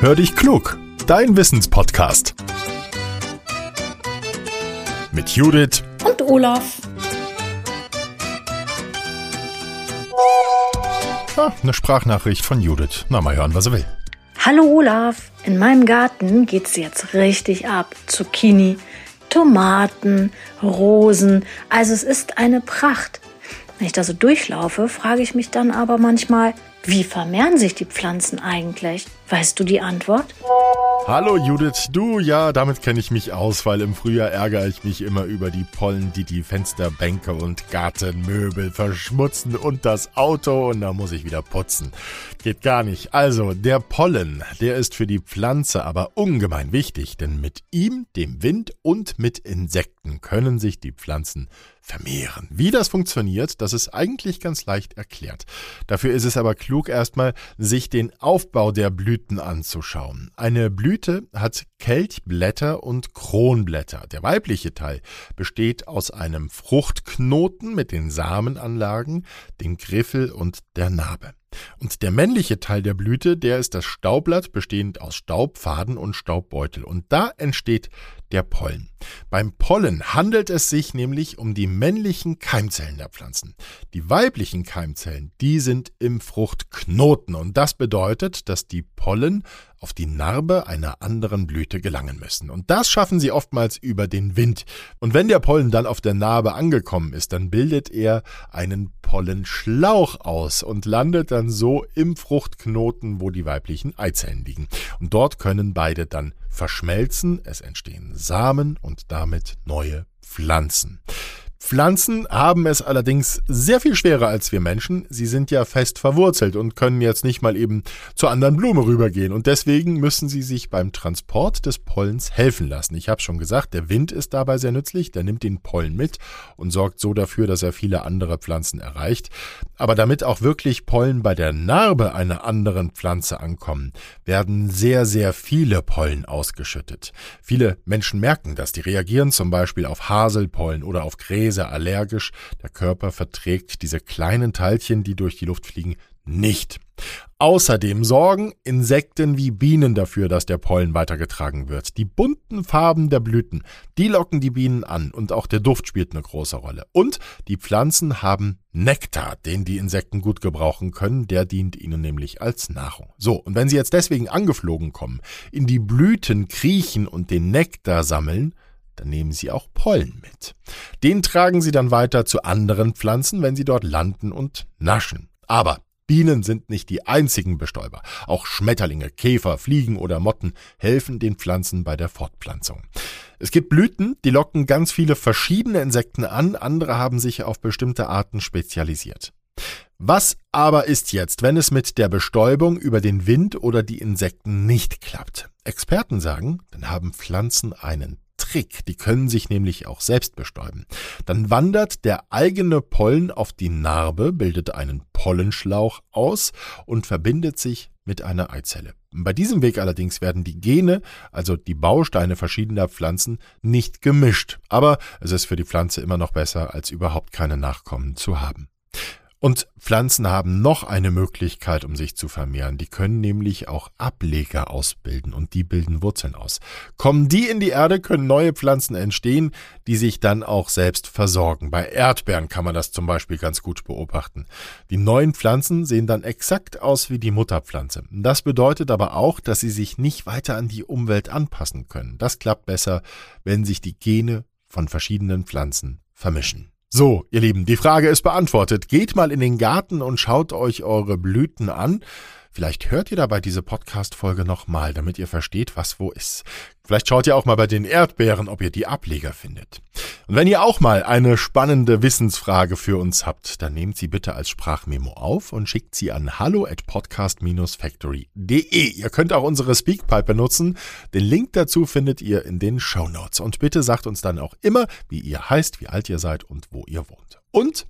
Hör dich klug, dein Wissenspodcast. Mit Judith und Olaf. Ah, eine Sprachnachricht von Judith. Na, mal hören, was er will. Hallo Olaf, in meinem Garten geht's jetzt richtig ab. Zucchini, Tomaten, Rosen, also es ist eine Pracht. Wenn ich da so durchlaufe, frage ich mich dann aber manchmal, wie vermehren sich die Pflanzen eigentlich? Weißt du die Antwort? Hallo Judith, du, ja, damit kenne ich mich aus, weil im Frühjahr ärgere ich mich immer über die Pollen, die die Fensterbänke und Gartenmöbel verschmutzen und das Auto und da muss ich wieder putzen. Geht gar nicht. Also, der Pollen, der ist für die Pflanze aber ungemein wichtig, denn mit ihm, dem Wind und mit Insekten können sich die Pflanzen vermehren. Wie das funktioniert, das ist eigentlich ganz leicht erklärt. Dafür ist es aber klug, erstmal sich den Aufbau der Blüten anzuschauen. Eine Blüte hat Kelchblätter und Kronblätter. Der weibliche Teil besteht aus einem Fruchtknoten mit den Samenanlagen, dem Griffel und der Narbe. Und der männliche Teil der Blüte, der ist das Staubblatt, bestehend aus Staubfaden und Staubbeutel. Und da entsteht der Pollen. Beim Pollen handelt es sich nämlich um die männlichen Keimzellen der Pflanzen. Die weiblichen Keimzellen, die sind im Fruchtknoten. Und das bedeutet, dass die Pollen auf die Narbe einer anderen Blüte gelangen müssen. Und das schaffen sie oftmals über den Wind. Und wenn der Pollen dann auf der Narbe angekommen ist, dann bildet er einen Pollenschlauch aus und landet dann so im Fruchtknoten, wo die weiblichen Eizellen liegen. Und dort können beide dann verschmelzen, es entstehen Samen und damit neue Pflanzen. Pflanzen haben es allerdings sehr viel schwerer als wir Menschen. Sie sind ja fest verwurzelt und können jetzt nicht mal eben zur anderen Blume rübergehen. Und deswegen müssen sie sich beim Transport des Pollens helfen lassen. Ich habe schon gesagt, der Wind ist dabei sehr nützlich. Der nimmt den Pollen mit und sorgt so dafür, dass er viele andere Pflanzen erreicht. Aber damit auch wirklich Pollen bei der Narbe einer anderen Pflanze ankommen, werden sehr, sehr viele Pollen ausgeschüttet. Viele Menschen merken das. Die reagieren zum Beispiel auf Haselpollen oder auf Gräser Gräser allergisch. Der Körper verträgt diese kleinen Teilchen, die durch die Luft fliegen, nicht. Außerdem sorgen Insekten wie Bienen dafür, dass der Pollen weitergetragen wird. Die bunten Farben der Blüten, die locken die Bienen an und auch der Duft spielt eine große Rolle. Und die Pflanzen haben Nektar, den die Insekten gut gebrauchen können, der dient ihnen nämlich als Nahrung. So, und wenn sie jetzt deswegen angeflogen kommen, in die Blüten kriechen und den Nektar sammeln, dann nehmen Sie auch Pollen mit. Den tragen Sie dann weiter zu anderen Pflanzen, wenn sie dort landen und naschen. Aber Bienen sind nicht die einzigen Bestäuber. Auch Schmetterlinge, Käfer, Fliegen oder Motten helfen den Pflanzen bei der Fortpflanzung. Es gibt Blüten, die locken ganz viele verschiedene Insekten an, andere haben sich auf bestimmte Arten spezialisiert. Was aber ist jetzt, wenn es mit der Bestäubung über den Wind oder die Insekten nicht klappt? Experten sagen, dann haben Pflanzen einen Trick. Die können sich nämlich auch selbst bestäuben. Dann wandert der eigene Pollen auf die Narbe, bildet einen Pollenschlauch aus und verbindet sich mit einer Eizelle. Bei diesem Weg allerdings werden die Gene, also die Bausteine verschiedener Pflanzen, nicht gemischt. Aber es ist für die Pflanze immer noch besser, als überhaupt keine Nachkommen zu haben. Und Pflanzen haben noch eine Möglichkeit, um sich zu vermehren. Die können nämlich auch Ableger ausbilden und die bilden Wurzeln aus. Kommen die in die Erde, können neue Pflanzen entstehen, die sich dann auch selbst versorgen. Bei Erdbeeren kann man das zum Beispiel ganz gut beobachten. Die neuen Pflanzen sehen dann exakt aus wie die Mutterpflanze. Das bedeutet aber auch, dass sie sich nicht weiter an die Umwelt anpassen können. Das klappt besser, wenn sich die Gene von verschiedenen Pflanzen vermischen. So, ihr Lieben, die Frage ist beantwortet. Geht mal in den Garten und schaut euch eure Blüten an. Vielleicht hört ihr dabei diese Podcast-Folge nochmal, damit ihr versteht, was wo ist. Vielleicht schaut ihr auch mal bei den Erdbeeren, ob ihr die Ableger findet. Und wenn ihr auch mal eine spannende Wissensfrage für uns habt, dann nehmt sie bitte als Sprachmemo auf und schickt sie an hallo at podcast-factory.de. Ihr könnt auch unsere Speakpipe benutzen. Den Link dazu findet ihr in den Show Notes. Und bitte sagt uns dann auch immer, wie ihr heißt, wie alt ihr seid und wo ihr wohnt. Und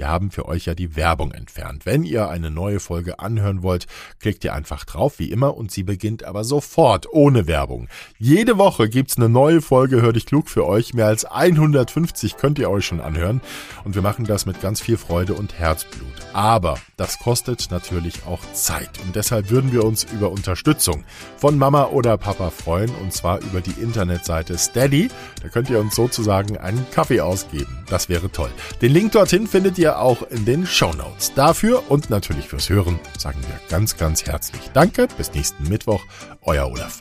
wir haben für euch ja die Werbung entfernt. Wenn ihr eine neue Folge anhören wollt, klickt ihr einfach drauf, wie immer, und sie beginnt aber sofort, ohne Werbung. Jede Woche gibt's eine neue Folge Hör dich klug für euch. Mehr als 150 könnt ihr euch schon anhören. Und wir machen das mit ganz viel Freude und Herzblut. Aber das kostet natürlich auch Zeit. Und deshalb würden wir uns über Unterstützung von Mama oder Papa freuen. Und zwar über die Internetseite Steady. Da könnt ihr uns sozusagen einen Kaffee ausgeben. Das wäre toll. Den Link dorthin findet auch in den Show Notes. Dafür und natürlich fürs Hören sagen wir ganz, ganz herzlich Danke. Bis nächsten Mittwoch. Euer Olaf.